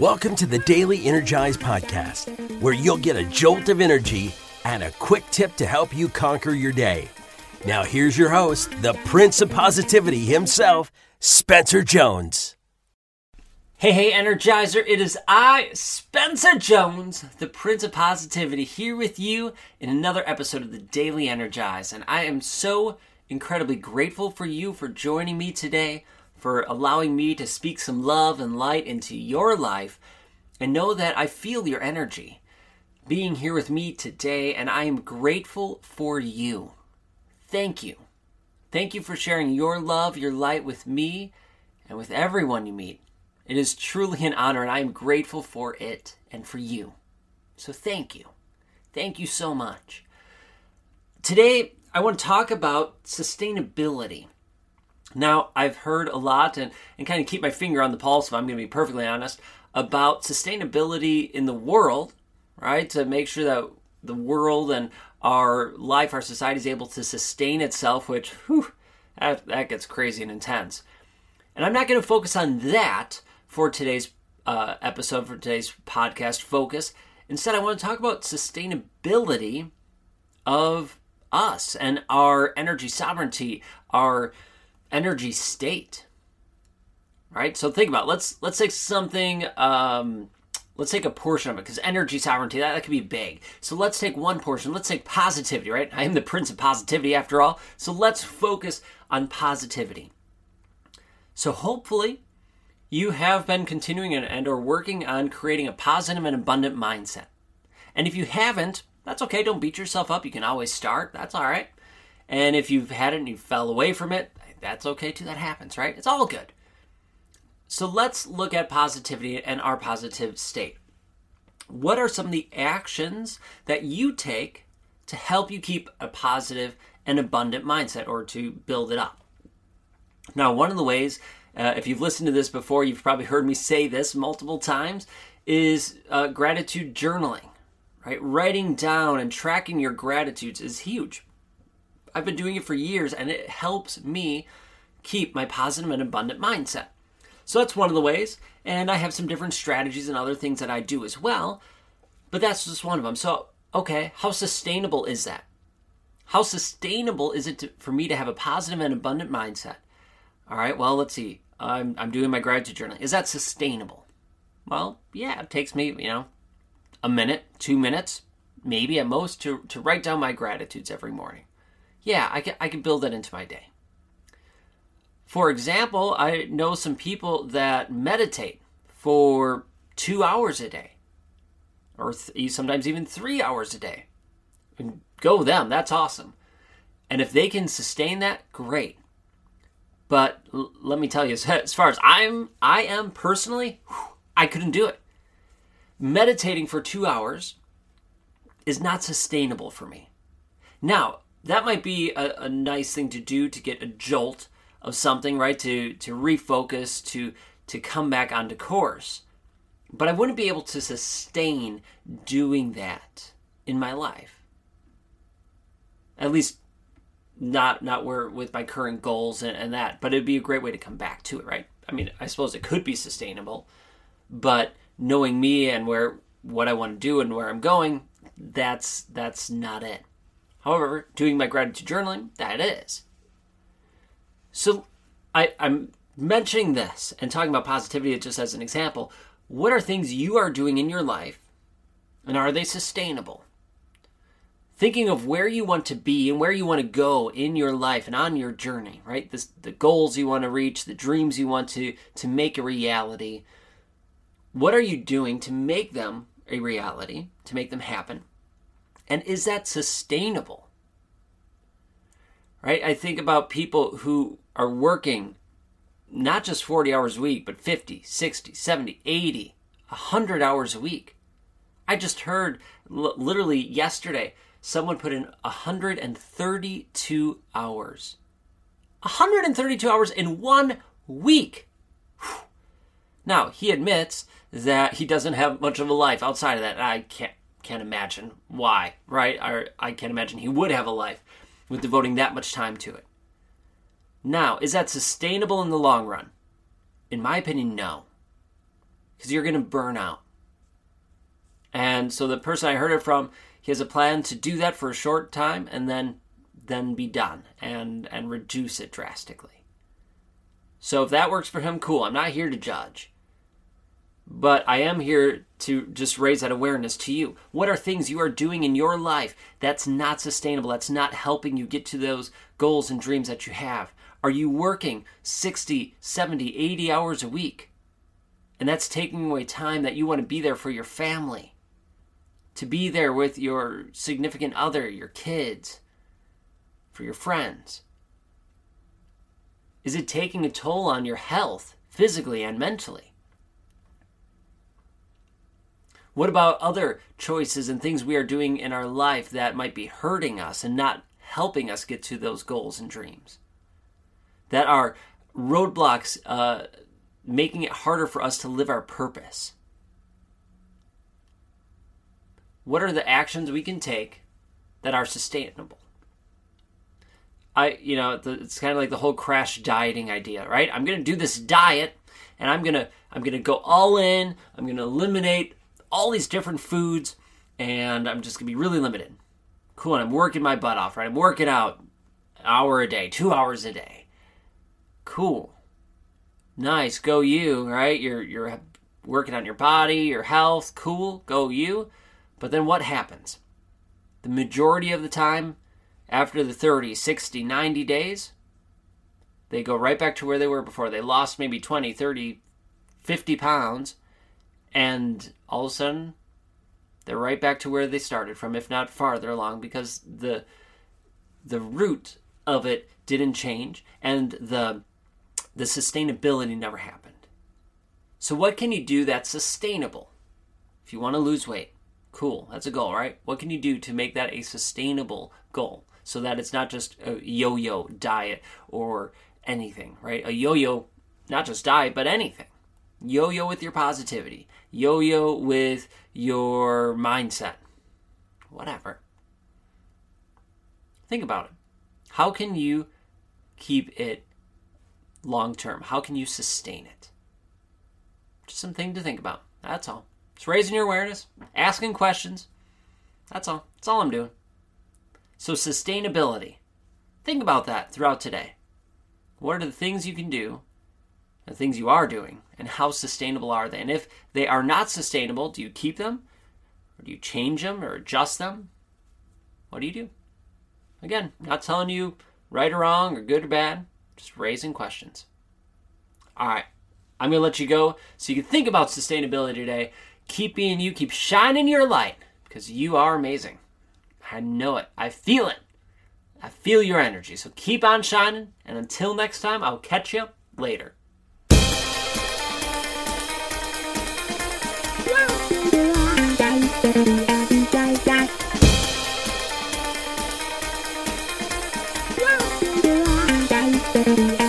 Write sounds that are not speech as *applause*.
Welcome to the Daily Energize Podcast, where you'll get a jolt of energy and a quick tip to help you conquer your day. Now, here's your host, the Prince of Positivity himself, Spencer Jones. Hey, hey, Energizer, it is I, Spencer Jones, the Prince of Positivity, here with you in another episode of the Daily Energize. And I am so incredibly grateful for you for joining me today for allowing me to speak some love and light into your life. And know that I feel your energy being here with me today, and I am grateful for you. Thank you. Thank you for sharing your love, your light with me, and with everyone you meet. It is truly an honor, and I am grateful for it and for you. So thank you. Thank you so much. Today, I want to talk about sustainability. Now, I've heard a lot and, and kind of keep my finger on the pulse, if I'm going to be perfectly honest, about sustainability in the world, right? To make sure that the world and our life, our society is able to sustain itself, which, whew, that, that gets crazy and intense. And I'm not going to focus on that for today's uh, episode, for today's podcast focus. Instead, I want to talk about sustainability of us and our energy sovereignty, our energy state. Right? So think about it. let's let's take something um, let's take a portion of it because energy sovereignty that, that could be big. So let's take one portion. Let's take positivity, right? I am the prince of positivity after all. So let's focus on positivity. So hopefully you have been continuing and, and are working on creating a positive and abundant mindset. And if you haven't, that's okay. Don't beat yourself up. You can always start. That's all right. And if you've had it and you fell away from it, that's okay too. That happens, right? It's all good. So let's look at positivity and our positive state. What are some of the actions that you take to help you keep a positive and abundant mindset or to build it up? Now, one of the ways, uh, if you've listened to this before, you've probably heard me say this multiple times, is uh, gratitude journaling, right? Writing down and tracking your gratitudes is huge. I've been doing it for years and it helps me keep my positive and abundant mindset. So that's one of the ways. And I have some different strategies and other things that I do as well. But that's just one of them. So, okay, how sustainable is that? How sustainable is it to, for me to have a positive and abundant mindset? All right, well, let's see. I'm, I'm doing my gratitude journal. Is that sustainable? Well, yeah, it takes me, you know, a minute, two minutes, maybe at most, to, to write down my gratitudes every morning yeah, I can, I can build that into my day. For example, I know some people that meditate for two hours a day, or th- sometimes even three hours a day. And go them, that's awesome. And if they can sustain that, great. But l- let me tell you, *laughs* as far as I'm, I am personally, I couldn't do it. Meditating for two hours is not sustainable for me. Now, that might be a, a nice thing to do to get a jolt of something, right? To to refocus, to to come back onto course. But I wouldn't be able to sustain doing that in my life. At least not not where with my current goals and, and that. But it'd be a great way to come back to it, right? I mean, I suppose it could be sustainable, but knowing me and where what I want to do and where I'm going, that's that's not it. However, doing my gratitude journaling, that is. So I, I'm mentioning this and talking about positivity just as an example. What are things you are doing in your life and are they sustainable? Thinking of where you want to be and where you want to go in your life and on your journey, right? This, the goals you want to reach, the dreams you want to, to make a reality. What are you doing to make them a reality, to make them happen? And is that sustainable? Right? I think about people who are working not just 40 hours a week, but 50, 60, 70, 80, 100 hours a week. I just heard l- literally yesterday someone put in 132 hours. 132 hours in one week. Now, he admits that he doesn't have much of a life outside of that. I can't can't imagine why, right? I, I can't imagine he would have a life with devoting that much time to it. Now, is that sustainable in the long run? In my opinion, no. because you're going to burn out. And so the person I heard it from, he has a plan to do that for a short time and then then be done and and reduce it drastically. So if that works for him, cool. I'm not here to judge. But I am here to just raise that awareness to you. What are things you are doing in your life that's not sustainable, that's not helping you get to those goals and dreams that you have? Are you working 60, 70, 80 hours a week? And that's taking away time that you want to be there for your family, to be there with your significant other, your kids, for your friends. Is it taking a toll on your health, physically and mentally? What about other choices and things we are doing in our life that might be hurting us and not helping us get to those goals and dreams? That are roadblocks, uh, making it harder for us to live our purpose. What are the actions we can take that are sustainable? I, you know, it's kind of like the whole crash dieting idea, right? I'm going to do this diet and I'm going to I'm going to go all in. I'm going to eliminate all these different foods, and I'm just gonna be really limited. Cool, and I'm working my butt off, right? I'm working out an hour a day, two hours a day. Cool. Nice, go you, right? You're you're working on your body, your health, cool, go you. But then what happens? The majority of the time, after the 30, 60, 90 days, they go right back to where they were before. They lost maybe 20, 30, 50 pounds, and all of a sudden they're right back to where they started from if not farther along because the the root of it didn't change and the the sustainability never happened. So what can you do that's sustainable? If you want to lose weight cool that's a goal right? What can you do to make that a sustainable goal so that it's not just a yo-yo diet or anything right? A yo-yo not just diet but anything yo yo with your positivity, yo yo with your mindset, whatever. Think about it. How can you keep it long term? How can you sustain it? Just something to think about. That's all. It's raising your awareness, asking questions. That's all. That's all I'm doing. So, sustainability. Think about that throughout today. What are the things you can do the things you are doing and how sustainable are they? And if they are not sustainable, do you keep them? Or do you change them or adjust them? What do you do? Again, not telling you right or wrong or good or bad, just raising questions. All right, I'm going to let you go so you can think about sustainability today. Keep being you, keep shining your light because you are amazing. I know it, I feel it. I feel your energy. So keep on shining, and until next time, I'll catch you later. Thank you.